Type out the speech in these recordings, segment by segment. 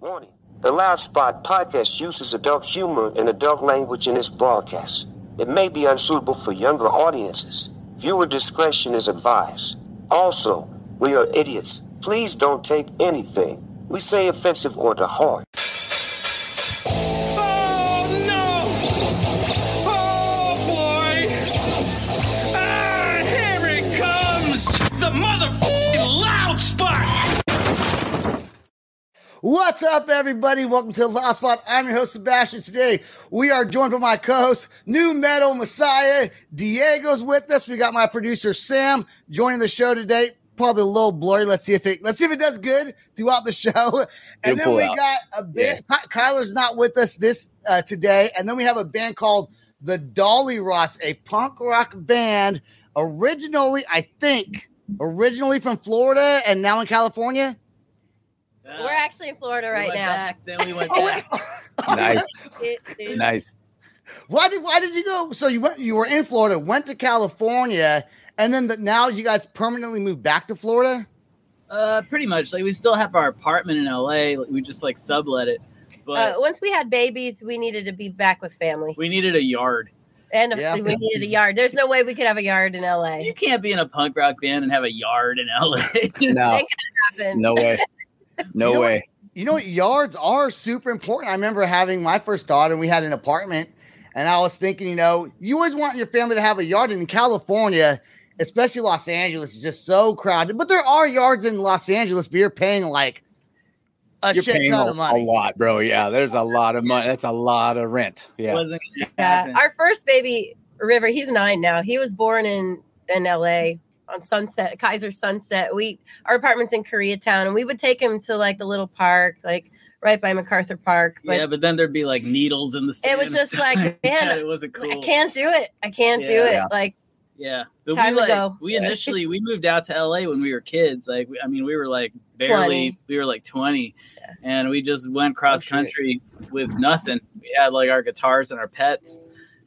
Warning. The Loud Spot podcast uses adult humor and adult language in its broadcast. It may be unsuitable for younger audiences. Viewer discretion is advised. Also, we are idiots. Please don't take anything we say offensive or to heart. What's up, everybody? Welcome to the Loud Spot. I'm your host, Sebastian. Today, we are joined by my co-host, New Metal Messiah. Diego's with us. We got my producer, Sam, joining the show today. Probably a little blurry. Let's see if it let's see if it does good throughout the show. And then pull we out. got a band. Ky- Kyler's not with us this uh, today. And then we have a band called the Dollyrots, a punk rock band, originally, I think, originally from Florida and now in California. We're actually in Florida right we went now. Back, then we went Oh, back. Nice, It- it- nice. Why did why did you go? So you went you were in Florida, went to California, and then the, now you guys permanently moved back to Florida. Uh, pretty much. Like we still have our apartment in LA. We just like sublet it, but uh, once we had babies, we needed to be back with family, we needed a yard. and Yeah. we needed a yard. There's no way we could have a yard in LA. You can't be in a punk rock band and have a yard in LA. No, Ain't happen. no way, no You know way. You know, what? yards are super important. I remember having my first daughter, and we had an apartment, and I was thinking, you know, you always want your family to have a yard. And in California, especially Los Angeles, is just so crowded. But there are yards in Los Angeles, but you're paying like a You're shit paying ton a, of a lot, bro. Yeah, there's a lot of money. That's a lot of rent. Yeah, Wasn't Yeah. Our first baby, River, he's nine now. He was born in in LA on Sunset, Kaiser Sunset. We our apartment's in Koreatown, and we would take him to like the little park, like right by MacArthur Park. But yeah, but then there'd be like needles in the sand. it was just like, man, Yeah, it wasn't I can't do it. I can't do it. Yeah. Like Yeah, but Time we like go. we initially we moved out to LA when we were kids. Like I mean, we were like barely 20. we were like twenty, and we just went cross country with nothing. We had like our guitars and our pets,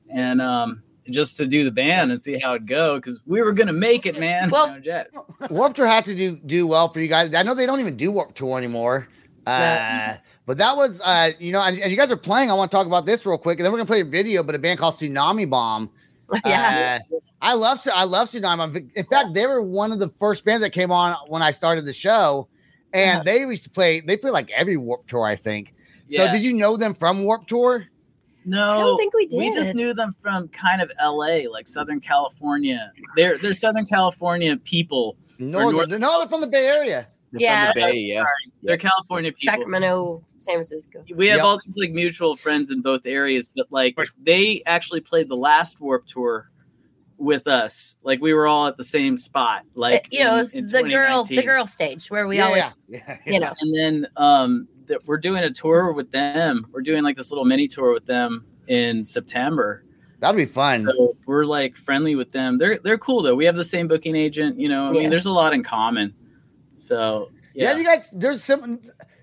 and um just to do the band and see how it'd go because we were gonna make it, man. Well- You Jet. Warped Tour had to do do well for you guys. I know they don't even do Warped Tour anymore. Uh, Yeah. but that was, uh, you know, and, and you guys are playing. I want to talk about this real quick, and then we're gonna play a video. But a band called Tsunami Bomb. yeah. Uh, I love I love Tsunami. Bomb. In fact, they were one of the first bands that came on when I started the show, and Uh-huh. they used to play. They play like every Warped Tour, I think. So did you know them from Warped Tour? No, I don't think we did. We just knew them from kind of LA, like Southern California. They're they're Southern California people. Northern, North- no, they're from the Bay Area. They're Yeah. from the Bay, yeah. They're California people. Sacramento, San Francisco. We have Yep. all these like mutual friends in both areas, but like they actually played the last Warped Tour with us. Like we were all at the same spot. Like you know, in- it's the girl, the 2019. girl stage where we yeah, always, yeah, yeah, yeah. you know, And then um, that we're doing a tour with them. We're doing like this little mini tour with them in September. that'd be fun. So we're like friendly with them. They're they're cool though. We have the same booking agent. You know, I Yeah. mean, there's a lot in common. So Yeah. yeah, you guys, there's some,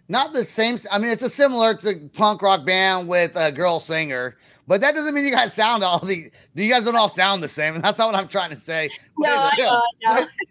not the same. I mean, it's a similar to punk rock band with a girl singer, but that doesn't mean you guys sound all the. You guys don't all sound the same, and that's not what I'm trying to say. no, I know,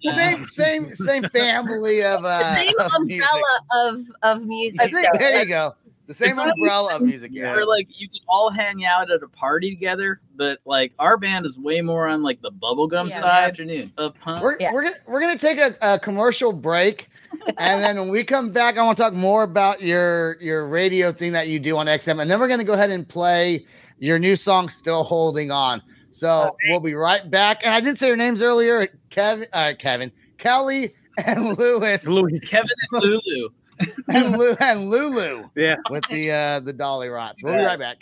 know. Same, same, same family of uh, same of music. umbrella of of music. Think- There you go. The same It's umbrella of music. Yeah. Where like you can all hang out at a party together, but like our band is way more on like the bubblegum Yeah. side Afternoon. of punk. We're, Yeah. we're gonna we're gonna take a, a commercial break, and then when we come back, I want to talk more about your your radio thing that you do on XM, and then we're gonna go ahead and play your new song, "Still Holding On." So we'll be right back. And I didn't say your names earlier, Kevin, uh, Kevin, Kelly, and Lewis, Louis. Kevin and Lulu. and, Lu- and Lulu Yeah. with the uh, the Dollyrots. We'll be right back.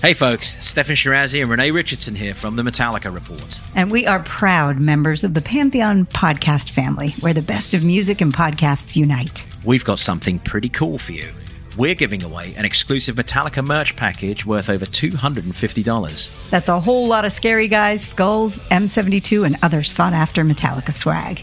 Hey folks, Steffan Chirazi and Renee Richardson here from the Metallica Report. And we are proud members of the Pantheon podcast family, where the best of music and podcasts unite. We've got something pretty cool for you. We're giving away an exclusive Metallica merch package worth over $250. That's a whole lot of scary guys, skulls, M72, and other sought after Metallica swag.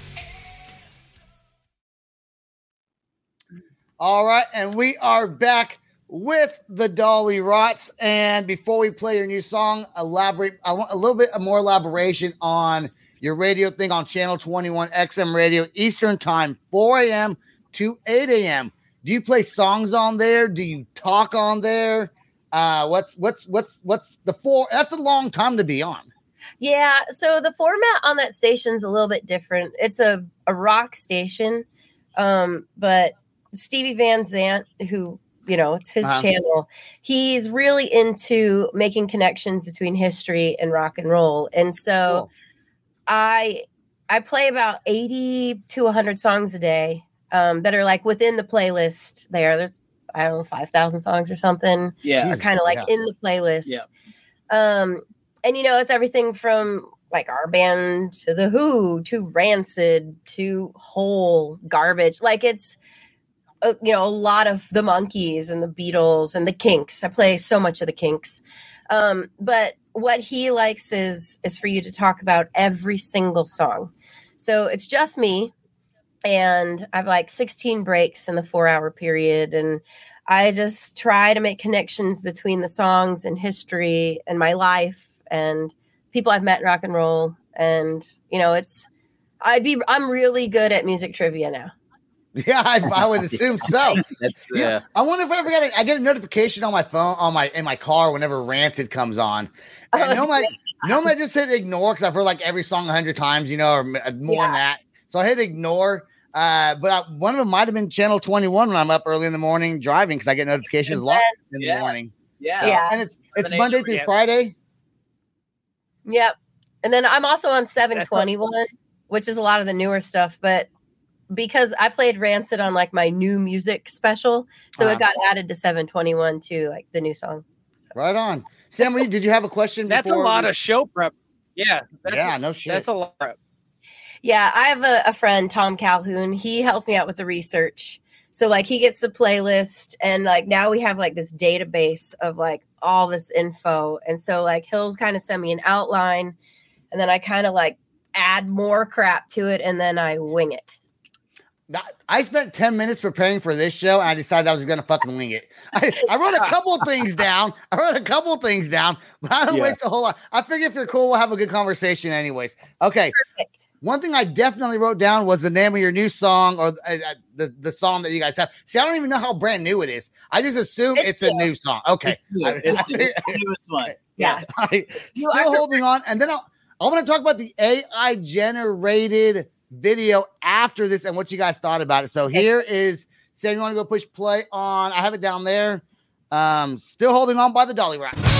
All right, and we are back with the Dollyrots. And before we play your new song, elaborate. I want a little bit more elaboration on your radio thing on Channel 21 XM Radio Eastern Time, 4 a.m. to 8 a.m. Do you play songs on there? Do you talk on there? Uh, what's what's what's what's the four? That's a long time to be on. Yeah, so the format on that station's a little bit different. It's a, a rock station, um, but Stevie Van Zandt, who you know, it's his Uh-huh. channel. He's really into making connections between history and rock and roll, and so Cool. I I play about eighty to hundred songs a day um, that are like within the playlist. There, there's I don't know five thousand songs or something Yeah. are kind of like yeah. in the playlist. Yeah. Um, and you know, it's everything from like our band to the Who to Rancid to Hole Garbage. Like it's uh, you know a lot of the Monkees and the Beatles and the Kinks. I play so much of the Kinks. Um, but what he likes is is for you to talk about every single song. So it's just me, and I've like 16 breaks in the four hour period, and I just try to make connections between the songs and history and my life and people I've met in rock and roll. And, you know, it's, I'd be, I'm really good at music trivia now. Yeah, I, I would assume so. That's, Yeah. yeah. I wonder if I ever got a, I get a notification on my phone on my in my car whenever Rancid comes on. Oh, And it's normally, normally I just hit ignore because I've heard like every song a hundred times, you know, or m- uh, more than that. So I hit ignore. Uh, but I, one of them might have been channel 21 when I'm up early in the morning driving because I get notifications a lot in the Yeah. morning. Yeah. Yeah. And it's it's Seven, Monday through. Friday. Yep. And then I'm also on 721, which is a lot of the newer stuff, but because I played Rancid on like my new music special, so Uh-huh. it got added to 721 too, like the new song. Right on. Sam, what- did you have a question? That's a lot we- of show prep. Yeah. That's yeah, a, no shit. That's a lot. Of prep. Yeah, I have a, a friend, Tom Calhoun. He helps me out with the research. So like he gets the playlist and like now we have like this database of like all this info. And so like he'll kind of send me an outline and then I kind of like add more crap to it and then I wing it. I spent 10 minutes preparing for this show and I decided I was going to fucking wing it. I, I wrote a couple things down. I wrote a couple things down, but I don't Yeah. waste a whole lot. I figure if you're cool, we'll have a good conversation anyways. Okay. Perfect. One thing I definitely wrote down was the name of your new song or uh, uh, the, the song that you guys have. See, I don't even know how brand new it is. I just assume it's, It's a new. song. Okay. It's, new. It's, it's the newest one. Yeah. You still holding on. And then I'll, I want to talk about the AI generated video after this and what you guys thought about it. So here is Sam, you want to go push play on? I have it down there. Um, still holding on by the Dollyrots.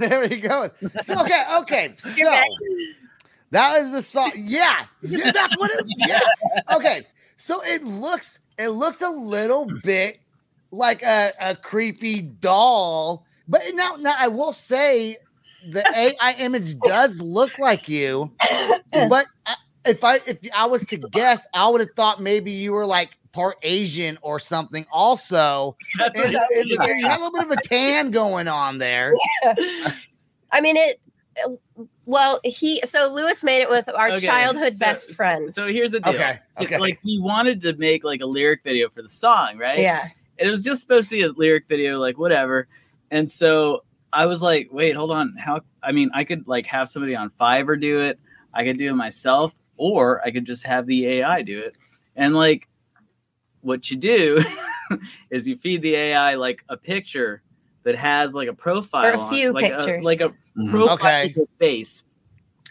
there we go. So, okay, okay. So that is the song. Yeah, yeah, that's what it. Yeah. Okay. So it looks it looks a little bit like a, a creepy doll, but now now I will say the AI image does look like you, but uh, if I if I was to guess, I would have thought maybe you were like part Asian or something. Also, That's And- and you had a little bit of a tan going on there. I mean it. Well, he so Lewis made it with our Okay, childhood so- best friend. So here's the deal. Okay, It- okay. Like we wanted to make like a lyric video for the song, right? Yeah. And it was just supposed to be a lyric video, like whatever. And so I was like, wait, hold on. How? I mean, I could like have somebody on Fiverr do it. I could do it myself, or I could just have the AI do it. And like, what you do is you feed the AI like a picture that has like a profile, Or a on- few like pictures. a, like a profile mm-hmm. Okay. face.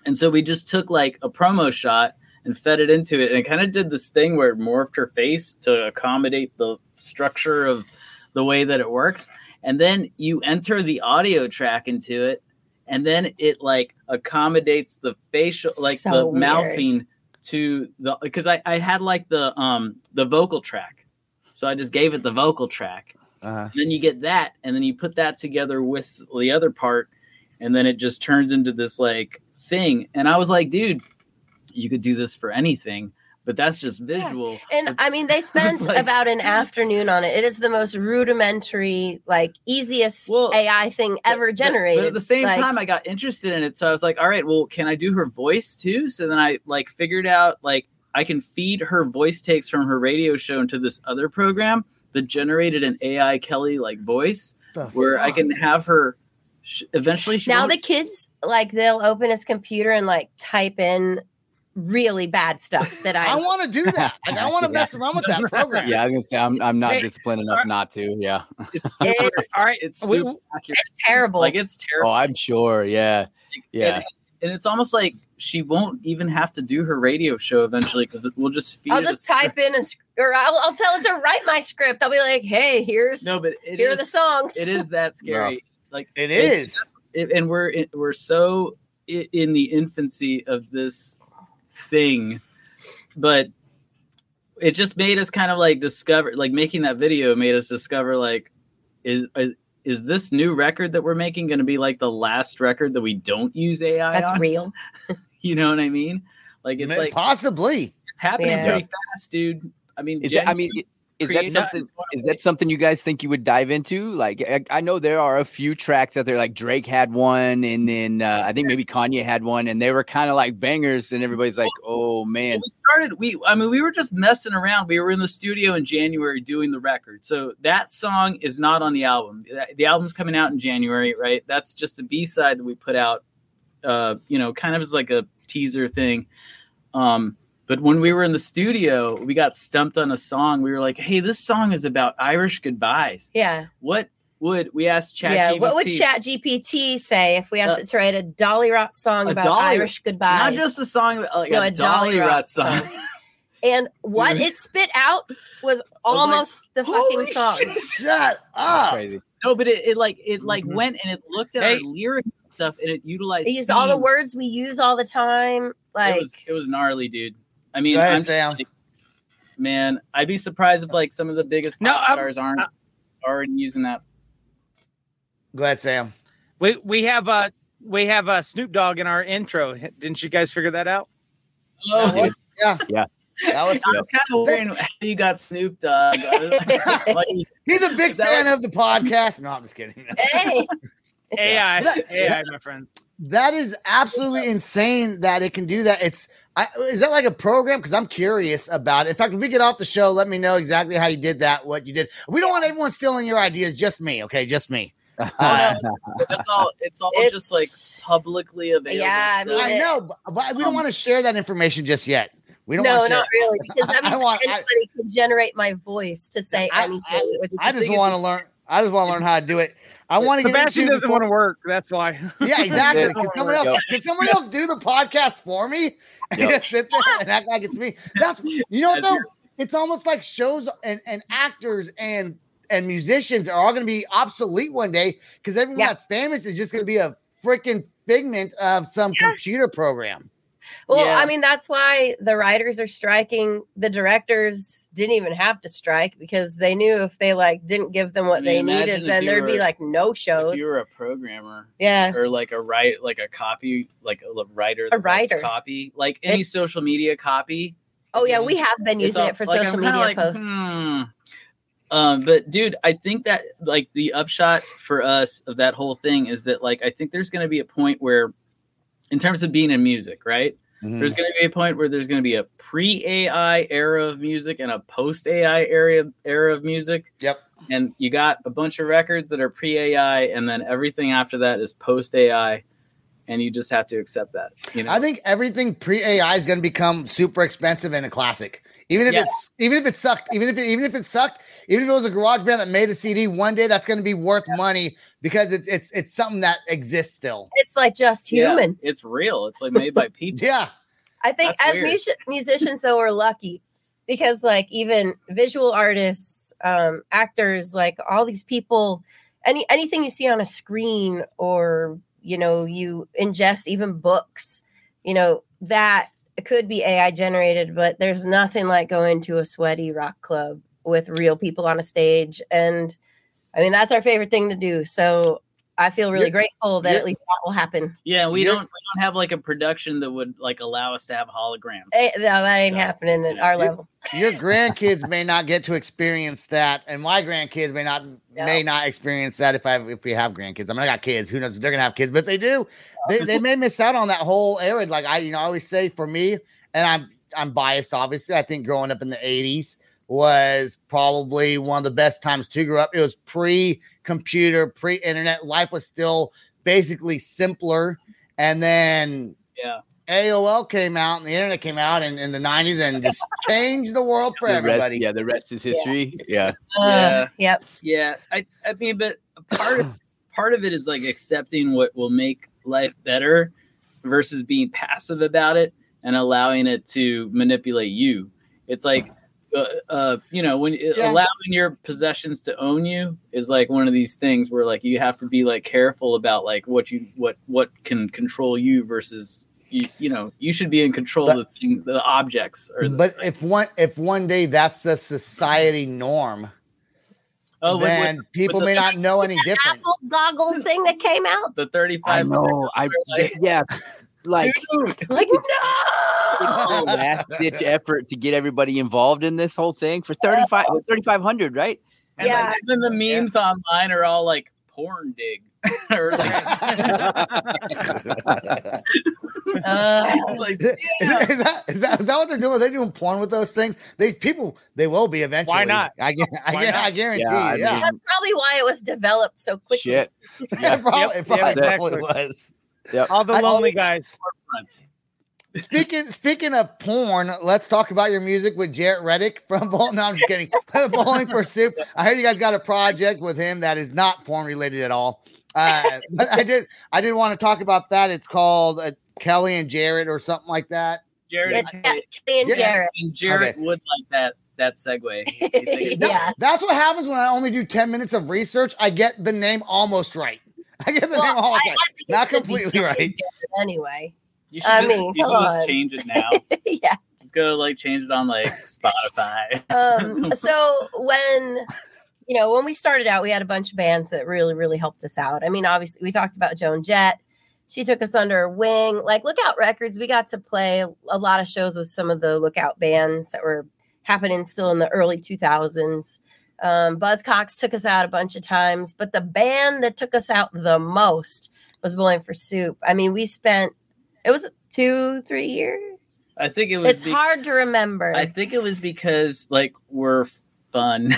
And so we just took like a promo shot and fed it into it, and it kind of did this thing where it morphed her face to accommodate the structure of the way that it works. And then you enter the audio track into it, and then it like accommodates the facial, like So the weird. mouthing to the because I, I had like the um the vocal track. So I just gave it the vocal track. Uh-huh. And then you get that, and then you put that together with the other part, and then it just turns into this like thing. And I was like, dude, you could do this for anything, but that's just visual. And I mean, they spent like- about an afternoon on it. It is the most rudimentary, like easiest Well, AI thing ever But- generated. But at the same Like, time, I got interested in it, so I was like, all right, well, can I do her voice too? So then I like figured out like I can feed her voice takes from her radio show into this other program that generated an AI Kelly like voice, The where I can have her. Eventually, she now won't- the kids like they'll open his computer and like type in really bad stuff that I, I want to do that. Like, I want to mess around with that program. Yeah, I was gonna say I'm I'm not Hey, disciplined enough not to. Yeah. it's super, It's- All right. it's we- super accurate. it's terrible. Like it's terrible. Oh, I'm sure. Yeah. Yeah. and, and it's almost like she won't even have to do her radio show eventually because we'll just feed I'll just type script. in a sc- or I'll, I'll tell it to write my script. I'll be like, hey, here's No, but it here are the songs. It is that scary. Like it's- it- and we're we're so in the infancy of this thing, but it just made us kind of like discover, like making that video made us discover, like, is is, is this new record that we're making going to be like the last record that we don't use AI? That's on? real. You know what I mean? Like it's Ma- like possibly. it's happening Yeah. pretty fast, dude. I mean, Is that, I mean, genuinely is that something? Is that something you guys think you would dive into? Like, I, I know there are a few tracks out there. Like Drake had one, and then uh, I think maybe Kanye had one, and they were kind of like bangers, and everybody's like, "Oh man, Well, we started we i mean we were just messing around we were in the studio in january doing the record so that song is not on the album The- album's coming out in january right that's just a b-side that we put out uh you know kind of as like a teaser thing um but when we were in the studio we got stumped on a song we were like hey this song is about irish goodbyes Yeah. what would we asked chat yeah. What would Chat GPT say if we asked Uh, it to write a Dolly Rot song about Dolly- Irish goodbyes? not just a song but like No, a, a dolly, Dolly rot Rot song, song. and what Dude. it spit out was almost the fucking "Holy song. shit." Shut that's up. crazy." No, but it, it like it like Mhm. went and it looked at Hey. our lyrics and stuff and it utilized It used all the words we use all the time. Like it was it was gnarly, dude. I mean, Go ahead, I'm just Sam. like, man, I'd be surprised if like some of the biggest No, pop I'm- stars aren't already using that. Go ahead, Sam. We we have uh we have uh, Snoop Dogg in our intro. Didn't you guys figure that out? Oh, What? Yeah. Yeah. That was, I was kind of wondering how you got Snoop Dogg. Like, he's a big fan what- of the podcast. No, I'm just kidding. hey, AI, That- AI, my friend. That is absolutely insane that it can do that. It's I, is that like a program? Because I'm curious about it. In fact, when we get off the show, let me know exactly how you did that, what you did. We don't want everyone stealing your ideas. Just me, okay? Just me. Uh, that's all. It's all just like publicly available. Yeah, I mean, I know, but, but we don't want to share that information just yet. We don't. no, want to not share. really, because that I means want- I- anybody could generate my voice to say I- anything. I- which I just want to learn. I just want to learn how to do it. I want to get Sebastian into doesn't want to work. That's why. Yeah, exactly. Yeah. Can someone else? Yep. Can someone else do the podcast for me and Yep. just sit there and act like it's me? That's you know what though. It's almost like shows and, and actors and and musicians are all going to be obsolete one day because everyone Yeah. that's famous is just going to be a freaking figment of some computer program. Well, Yeah. I mean, that's why the writers are striking. The directors didn't even have to strike because they knew if they like didn't give them what I mean, they needed, then there'd be like no shows. If you were a programmer, Yeah. or like a write, like a copy, like a writer, A writer. copy, like any It- social media copy. oh yeah, we have been using all- it for like, social I'm media like, posts. hmm. Um, but dude, I think that like the upshot for us of that whole thing is that like I think there's going to be a point where, in terms of being in music, right? Mhm. There's going to be a point where there's going to be a pre AI era of music and a post AI era era of music. Yep. And you got a bunch of records that are pre AI, and then everything after that is post AI, and you just have to accept that. You know, I think everything pre AI is going to become super expensive and a classic. Even if Yeah. it's even if it sucked, even if it, even if it sucked, even if it was a garage band that made a CD, one day that's going to be worth money because it's it's it's something that exists still. It's like just Yeah, human. it's real. It's like made by people. Yeah. I think That's as weird. music- musicians though we're lucky because like even visual artists, um, actors, like all these people, any anything you see on a screen or you know you ingest even books, you know that could be AI generated, but there's nothing like going to a sweaty rock club with real people on a stage, and I mean that's our favorite thing to do. So I feel really Yeah. grateful that Yeah. at least that will happen. Yeah, we Yeah. don't we don't have like a production that would like allow us to have holograms. Eh, no, that ain't So, happening at our level. Your grandkids may not get to experience that, and my grandkids may not may not experience that if I if we have grandkids. I mean, I got kids. Who knows? if They're gonna have kids, but if they do, they, they may miss out on that whole era. Like I, you know, I always say for me, and I'm I'm biased, obviously. I think growing up in the '80s was probably one of the best times to grow up. It was pre-computer, pre-internet. Life was still basically simpler, and then Yeah. AOL came out and the internet came out in, in the 90s and just changed the world for the everybody. rest, yeah, the rest is history. Yeah. Uh, Yeah. Yep. Yeah, I I mean, but part of part of it is like accepting what will make life better versus being passive about it and allowing it to manipulate you. It's like uh, uh you know when Yeah. allowing your possessions to own you is like one of these things where like you have to be like careful about like what you what what can control you versus you, you know you should be in control But- of the, thing, the objects or the, But if one if one day that's the society norm, oh, with- with- then people the- may not know any different. Apple goggle thing that came out. the I 35 know. I yeah, like Dude. Like no. last ditch effort to get everybody involved in this whole thing for 35 3500 right And Yeah. like, then the memes online are all like porn dig. or like, Uh, like, Is, is that, is, that, is that what they're doing? Are they doing porn with those things? They people they will be eventually. Why not? I, gu- I, Why gu- not? I guarantee. Yeah, I yeah, mean- that's probably why it was developed so quickly. shit it probably, Yep, it probably, yeah, probably was. yep All the lonely guys. front. Speaking speaking of porn, let's talk about your music with Jaret Reddick from Bowling. No, I'm just kidding. Bowling for Soup. I heard you guys got a project with him that is not porn related at all. Uh, but I did I did want to talk about that. It's called uh, Kelly and Jaret or something like that. Jared, It's and- Kelly and Yeah. Jared. and Jared Okay. would like that that segue. You think- That- Yeah. that's what happens when I only do 10 minutes of research. I get the name almost right. I get the Well, name almost I- right. I Not completely right. Anyway. You should I just, mean, you should just change it now. yeah. just go like change it on like Spotify. Um, so when you know when we started out, we had a bunch of bands that really, really helped us out. I mean, obviously, we talked about Joan Jett. She took us under her wing. Like Lookout Records, we got to play a lot of shows with some of the Lookout bands that were happening still in the early 2000s. Um, Buzzcocks took us out a bunch of times, but the band that took us out the most was Bowling for Soup. I mean, we spent it was two, three years. I think it was. It's be- hard to remember. I think it was because like we're f- fun.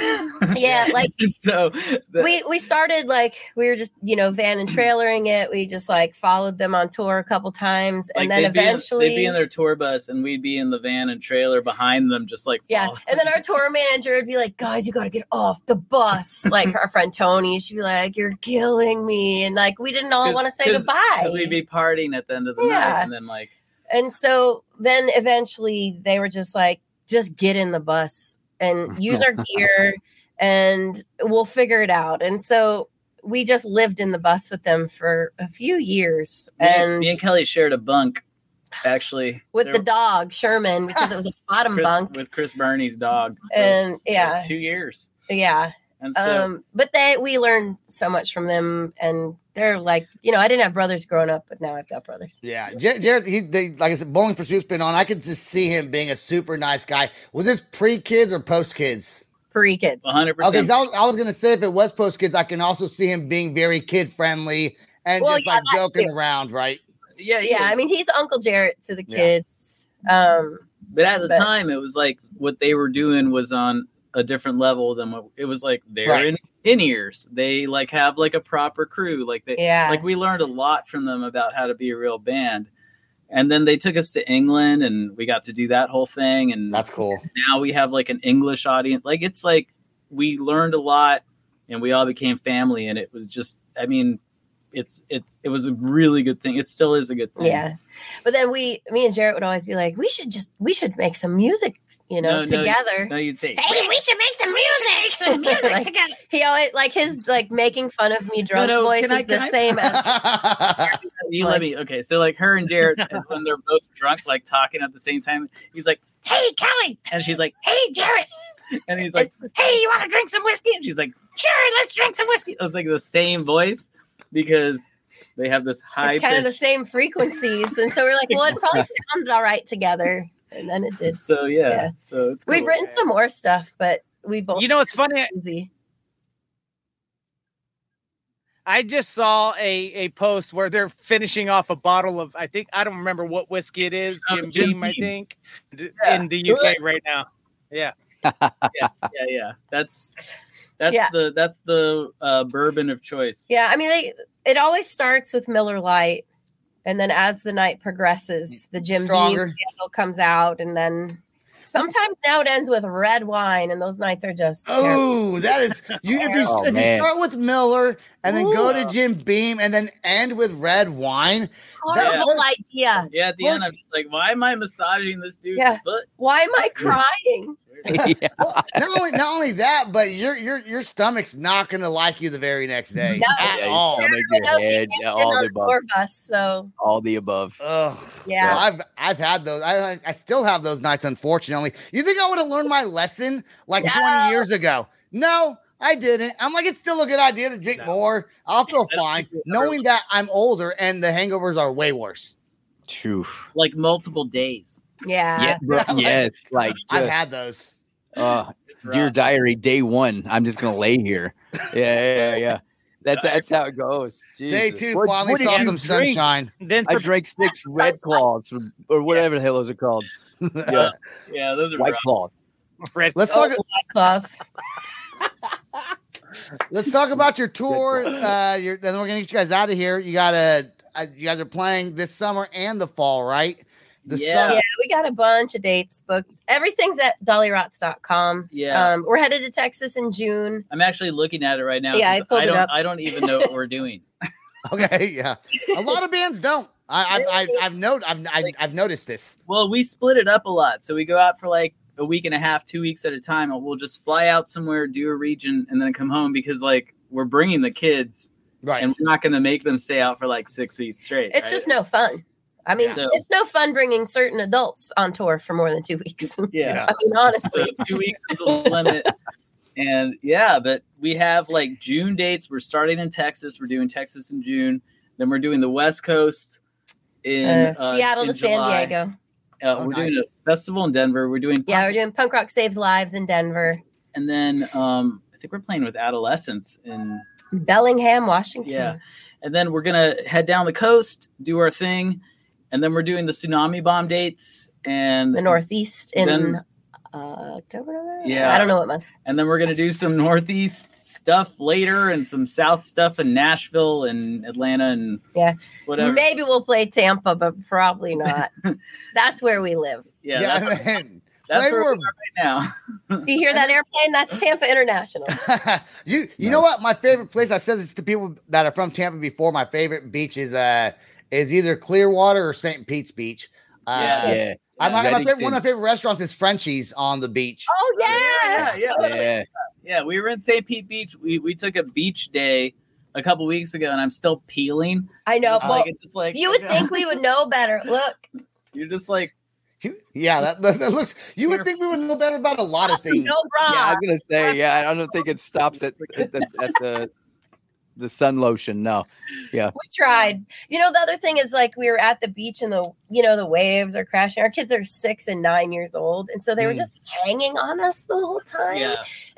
Yeah, like- so. the- we we started like we were just you know van and trailering it. We just like followed them on tour a couple times, and like, then they'd be in- eventually, they'd be in their tour bus, and we'd be in the van and trailer behind them, just like yeah. And then our tour manager would be like, "Guys, you got to get off the bus." like our friend Tony, she'd be like, "You're killing me," and like we didn't all want to say goodbye. because we'd be partying at the end of the Yeah. night, and then like And so then eventually they were just like, just get in the bus and use our gear and we'll figure it out. And so we just lived in the bus with them for a few years, and, me and Kelly shared a bunk, actually, with There- the dog Sherman because it was a bottom Chris, bunk, with Chris Burney's dog. and yeah, two years. yeah. And so um, but they we learned so much from them, and they're like, you know, I didn't have brothers growing up, but now I've got brothers. Yeah, Jar- Jared. He they, like I said, Bowling for Soup's been on. I could just see him being a super nice guy. Was this pre kids or post kids? Pre kids. 100. Okay, 'cause percent I was, I was gonna say if it was post kids, I can also see him being very kid friendly and Well, just yeah, like joking too. around, right? Yeah, he Yeah, I mean, he's Uncle Jaret to the Yeah. kids. Um, But at the But- time, it was like what they were doing was on a different level than what it was like. They're Right. in in ears. They like have like a proper crew. Like they, Yeah. like we learned a lot from them about how to be a real band. And then they took us to England, and we got to do that whole thing. And That's cool. now we have like an English audience. Like it's like we learned a lot, and we all became family. And it was just, I mean, it's it's it was a really good thing. It still is a good thing. yeah, but then we, me and Jaret would always be like, we should just, we should make some music, you know, No, no, together. No, you'd say Hey, we should make some music. some music together. He always like his like making fun of me drunk no, voice can is I- the I- same as you let me okay so like her and jared when they're both drunk like talking at the same time he's like hey kelly and she's like hey jared and he's like It's hey you want to drink some whiskey and she's like sure let's drink some whiskey it was like the same voice because they have this high it's kind of the same frequencies, and so we're like, well, it probably sounded all right together, and then it did. so yeah, Yeah. so it's We've written some more stuff, but we both You know it's funny? easy. I just saw a a post where they're finishing off a bottle of I think I don't remember what whiskey it is, Jim, Jim Beam, I think, Yeah. in the UK right now. Yeah, yeah yeah yeah that's that's Yeah. the that's the uh bourbon of choice Yeah, I mean, they it always starts with Miller Lite, and then as the night progresses, the Jim Beam Stronger. candle comes out, and then sometimes now it ends with red wine, and those nights are just terrible. Oh, that is you. If you, Oh, if you start with Miller and then go to Jim Beam and then end with red wine, horrible that- idea. yeah at the end i'm just like why am i massaging this dude's Yeah. foot Why am I crying? yeah. well, not only not only that, but your your your stomach's not going to like you the very next day No. at Yeah, all. stomach, your head, yeah, all the the above. tour bus, so All the above. Ugh. Yeah. Well, I've I've had those. I I still have those nights. Unfortunately, you think I would have learned my lesson like No. twenty years ago? No, I didn't. I'm like, it's still a good idea to drink No. more. I'll feel That's fine, knowing that I'm older and the hangovers are way worse. Phew. like multiple days yeah. Yeah, bro, Yeah, like- yes, like I've had those. uh, dear diary, day one. I'm just gonna lay here. Yeah, yeah, yeah. yeah. That's that's how it goes. Day two What- finally what saw some drink? sunshine. then I drank six red claws or, or whatever the hell those are called. Yeah, yeah those are white rough. claws. Red- Let's Oh, talk. White Claws. Let's talk about your tour. Uh, your, then we're gonna get you guys out of here. You gotta. Uh, you guys are playing this summer and the fall, right? The Yeah. summer. Yeah, we got a bunch of dates booked. Everything's at dollyrots.com. Yeah. Um, we're headed to Texas in June. I'm actually looking at it right now. Yeah, I 'cause pulled it don't. up. I don't even know what we're doing. Okay, yeah. A lot of bands don't. I, I've, I've, I've, not, I've, I've, I've noticed this. Well, we split it up a lot, so we go out for like a week and a half, two weeks at a time, we'll just fly out somewhere, do a region, and then come home because like we're bringing the kids, Right. and we're not going to make them stay out for like six weeks straight. It's right? just no fun. I mean, So- it's no fun bringing certain adults on tour for more than two weeks. yeah. I mean, so honestly. two weeks is the limit. And yeah, but we have like June dates. We're starting in Texas. We're doing Texas in June. Then we're doing the West Coast in Uh, uh, Seattle in to San Diego. Uh, Oh, we're nice. doing a festival in Denver. We're doing Yeah, we're doing Punk Rock Saves Lives in Denver, and then um, I think we're playing with Adolescents in Bellingham, Washington. yeah, and then we're gonna head down the coast, do our thing, and then we're doing the tsunami bomb dates and The Northeast in uh, October. November? Yeah. I don't know what month. and then we're gonna do some Northeast stuff later and some South stuff in Nashville and Atlanta and Yeah. whatever. Maybe we'll play Tampa, but probably not. That's where we live. Yeah, yeah, that's, man. that's where where- we are right now. Do you hear that airplane? That's Tampa International. you you know what? My favorite place. I've said this to people that are from Tampa before. My favorite beach is uh is either Clearwater or St. Pete's Beach. Uh, Yeah. Yeah, I, my, my favorite, one of my favorite restaurants is Frenchie's on the beach. Oh yeah, Yeah, yeah, yeah. Yeah, we were in St. Pete Beach. We we took a beach day a couple weeks ago, and I'm still peeling. I know. It's Well, like, it's just like you would think we would know better. Look, you're just like Yeah, that, that, that looks. You would think we would know better about a lot of things. no Yeah, I was gonna say, yeah, I don't think it stops at, at, the, at the the sun lotion. No, yeah, We tried. You know, the other thing is like we were at the beach and the you know the waves are crashing. Our kids are six and nine years old, and so they were Mm. just hanging on us the whole time. yeah.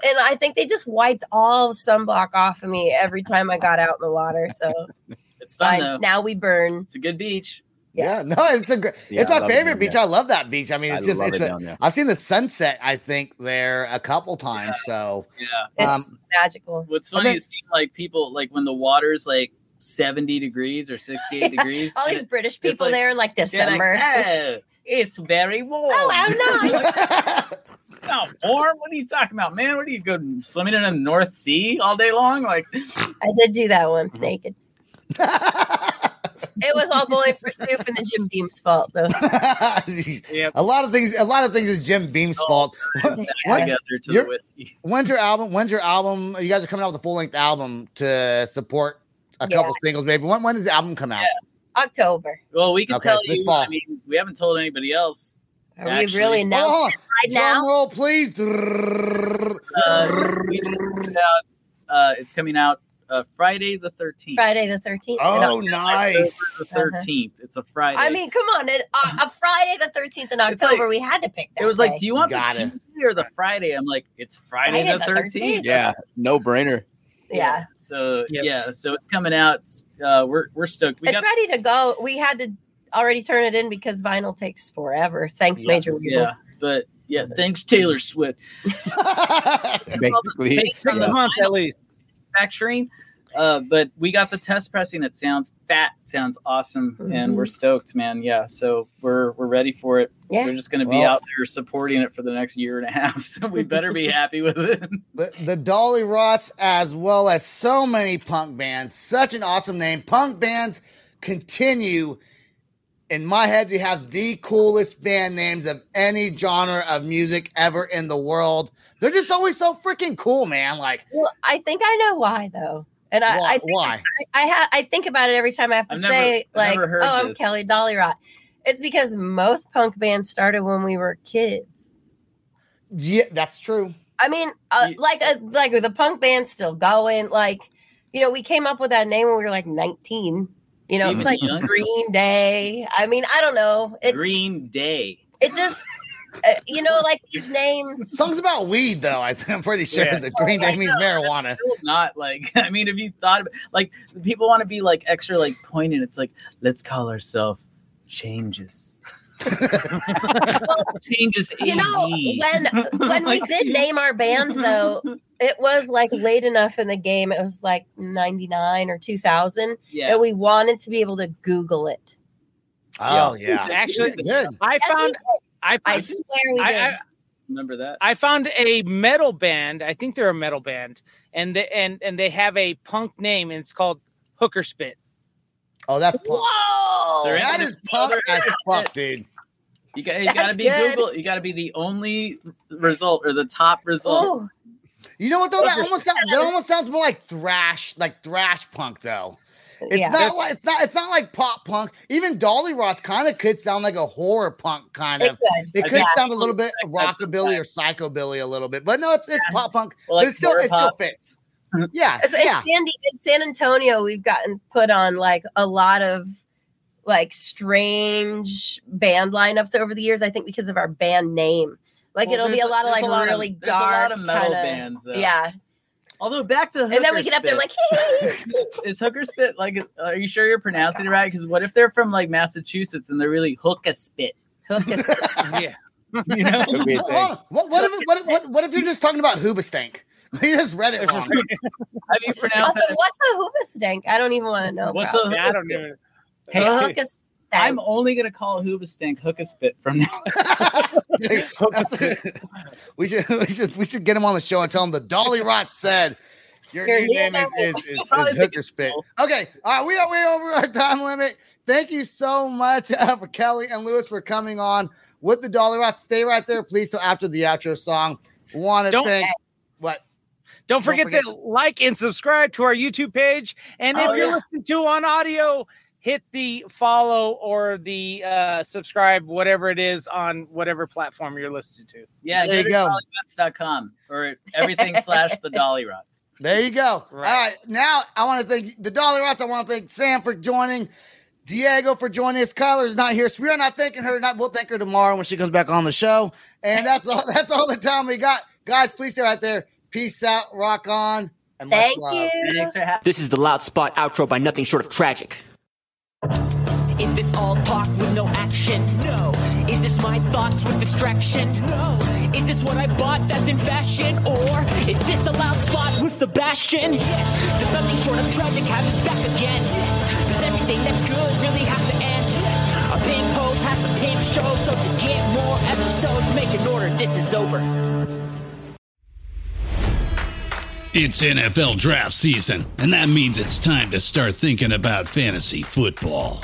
And I think they just wiped all the sunblock off of me every time I got out in the water. So It's fine. Now we burn. It's a good beach. Yeah, no, it's a great. Yeah, it's my love it favorite beach. there. I love that beach. I mean, I it's just it's it a, down there. I've seen the sunset. I think there a couple times. So Yeah. It's Um, magical. What's funny mean- is seeing like people like when the water's like 70 degrees or 68 Yeah, degrees. All these it- British people like- there in like they're like, December. "Oh, it's very warm. Oh, how nice. It's not warm. What are you talking about, man? What do you go swimming in the North Sea all day long? Like, I did do that once naked. It was all bowling for soup and the Jim Beam's fault, though. Yep. a lot of things. A lot of things is Jim Beam's Oh, fault. back What- together to you're- the whiskey. When's your album? When's your album? You guys are coming out with a full length album to support a Yeah. couple singles, maybe. When when does the album come out? October. Well, we can Okay, tell so this you. fall. I mean, we haven't told anybody else. Are Actually- we really Hold announcing on. it right Drum now? roll, please. Uh, we just put out. Uh, it's coming out uh, Friday the 13th. Friday the 13th. Oh, And nice. October the 13th. It's a Friday. I mean, come on. It, uh, a Friday the 13th in October, like- we had to pick that. it was like, do you want Got the it. Tuesday or the Friday? I'm like, it's Friday, Friday the the 13th. 13th. yeah, no brainer. Yeah. So Yep. yeah, so it's coming out. Uh, we're we're stoked. We it's got ready to go. We had to already turn it in because vinyl takes forever. Thanks, Yeah, Major yeah, but yeah, thanks Taylor Swift. Basically, Based on the months at least. Manufacturing. Uh, but we got the test pressing. It sounds fat, sounds awesome, and we're stoked, man. Yeah, so we're we're ready for it. Yeah. We're just gonna be Well- out there supporting it for the next year and a half. So we better be happy with it. the, the Dollyrots, as well as so many punk bands. Such an awesome name. Punk bands continue, in my head, to have the coolest band names of any genre of music ever in the world. They're just always so freaking cool, man. Like, Well, I think I know why though. And I, why? I think why? I ha- I think about it every time I have to I've say I've like, never heard "Oh, I'm this. Kelly Dolly Rot." It's because most punk bands started when we were kids. Yeah, that's true. I mean, uh, You- like uh, like the punk band's still going. Like, you know, we came up with that name when we were like 19. You know, it's like. Green Day. I mean, I don't know. It Green Day. it just uh, you know, like these names. Songs about weed, though. I, I'm pretty sure Yeah. that Green Day means marijuana. Not like I mean, if you thought about, like people want to be like extra like poignant, it's like let's call ourselves changes. changes. You know, AD. when when we did name our band though, it was like late enough in the game. It was like 99 or 2000 yeah, that we wanted to be able to Google it. Oh, yeah. Actually, good. I Yes, found did. I I swear we I, did. I, remember that. I found a metal band. I think they're a metal band, and they, and and they have a punk name, and it's called Hooker Spit. Oh, that's punk. Whoa! That is- is punk there as is- fuck, dude. You got you got to be good. Google. You got to be the only result or the top result. Ooh, You know what though? That almost sounds, that almost sounds more like thrash, like thrash punk though. It's yeah. not like it's not it's not like pop punk. Even Dollyrots kind of could sound like a horror punk kind of. could. It could think- sound a little bit rockabilly or psychobilly a little bit, but no, it's it's pop punk. Well, but like it still it still fits. Yeah, So in yeah. San, in San Antonio, we've gotten put on like a lot of like strange band lineups over the years. I think because of our band name. Like Well, it'll be a lot of like a lot of- really a lot dark of metal kinda- bands, though. Yeah, Although back to and then we Hooker get up there Spit. like, is hooker spit like? Are you sure you're oh pronouncing it right? Because what if they're from like Massachusetts and they're really hooker spit? hook us. Yeah, You know, Could be a Hold thing. on. What, what, if, what, what, what if you're just talking about Hoobastank? You just read it wrong. how do you pronounce Also, it? what's a Hoobastank? I don't even want to know. What's bro. a Yeah, I hooker don't spit? even. Hey, A hook us I'm only gonna call a Hoobastank hooker spit from now. We should we should we should get him on the show and tell him the Dollyrot said your, Your new new name is, is, is, is Probably think Hooker Spit. cool. Okay, all right, we are way over our time limit. Thank you so much uh, for Kelly and Luis for coming on with the Dollyrot. Stay right there, please, till after the outro song. Want to Don't- thank what? Don't Don't forget forget- to like and subscribe to our YouTube page. And if Oh, you're yeah. listening to on audio, hit the follow or the uh, subscribe, whatever it is on whatever platform you're listening to. Yeah, There you go. dollyrots.com or everything slash the dollyrots. There you go. Right. All right. Now I want to thank the Dollyrots. I want to thank Sam for joining, Diego for joining us. Kyler's not here, so we're not thanking her tonight. We'll thank her tomorrow when she comes back on the show. And that's all. That's all the time we got, guys. Please stay right there. Peace out. Rock on. And much Thank love. you. Thanks for having This is the Loud Spot outro by nothing short of tragic. Is this all talk with no action? No. Is this my thoughts with distraction? No. Is this what I bought that's in fashion? Or is this the loud spot with Sebastian? Yes. Does short of tragic have us back again? Yes. Does everything that's good really have to end? Yes. A pink has to pimp show, so to get more episodes, make an order. This is over. It's NFL draft season, and that means it's time to start thinking about fantasy football.